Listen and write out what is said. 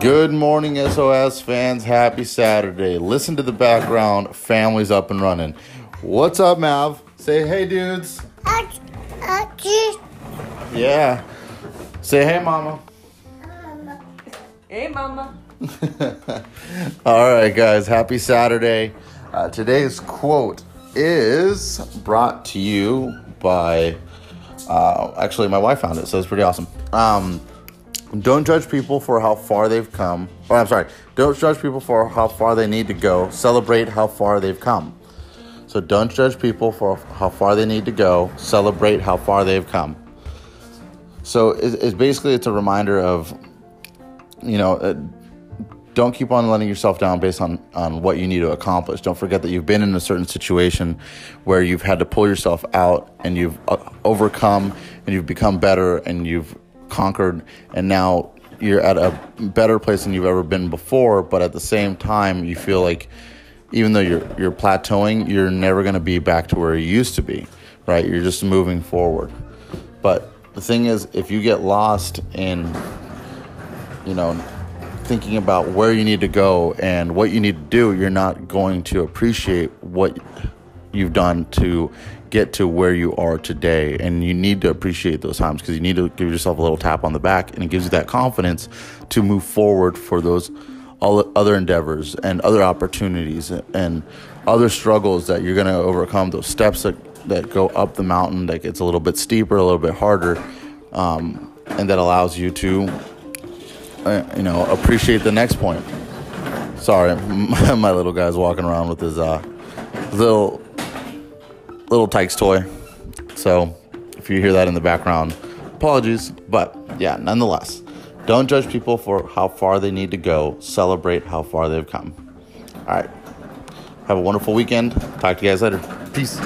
Good morning, SOS fans. Happy Saturday. Listen to the background. Family's up and running. What's up, Mav? Say hey, dudes. Yeah. Say hey, mama. Hey, mama. All right, guys. Happy Saturday. Uh, today's quote is brought to you by. Uh, actually, my wife found it, so it's pretty awesome. Um, don't judge people for how far they've come. Or I'm sorry, don't judge people for how far they need to go. Celebrate how far they've come. So don't judge people for how far they need to go. Celebrate how far they've come. So it's, it's basically it's a reminder of, you know, uh, don't keep on letting yourself down based on on what you need to accomplish. Don't forget that you've been in a certain situation where you've had to pull yourself out and you've uh, overcome and you've become better and you've conquered and now you're at a better place than you've ever been before but at the same time you feel like even though you're you're plateauing you're never going to be back to where you used to be right you're just moving forward but the thing is if you get lost in you know thinking about where you need to go and what you need to do you're not going to appreciate what you've done to get to where you are today. And you need to appreciate those times because you need to give yourself a little tap on the back and it gives you that confidence to move forward for those all other endeavors and other opportunities and other struggles that you're going to overcome those steps that, that go up the mountain that gets a little bit steeper a little bit harder um, and that allows you to uh, you know appreciate the next point sorry my little guy's walking around with his uh, little Little Tikes toy. So if you hear that in the background, apologies. But yeah, nonetheless, don't judge people for how far they need to go. Celebrate how far they've come. All right. Have a wonderful weekend. Talk to you guys later. Peace.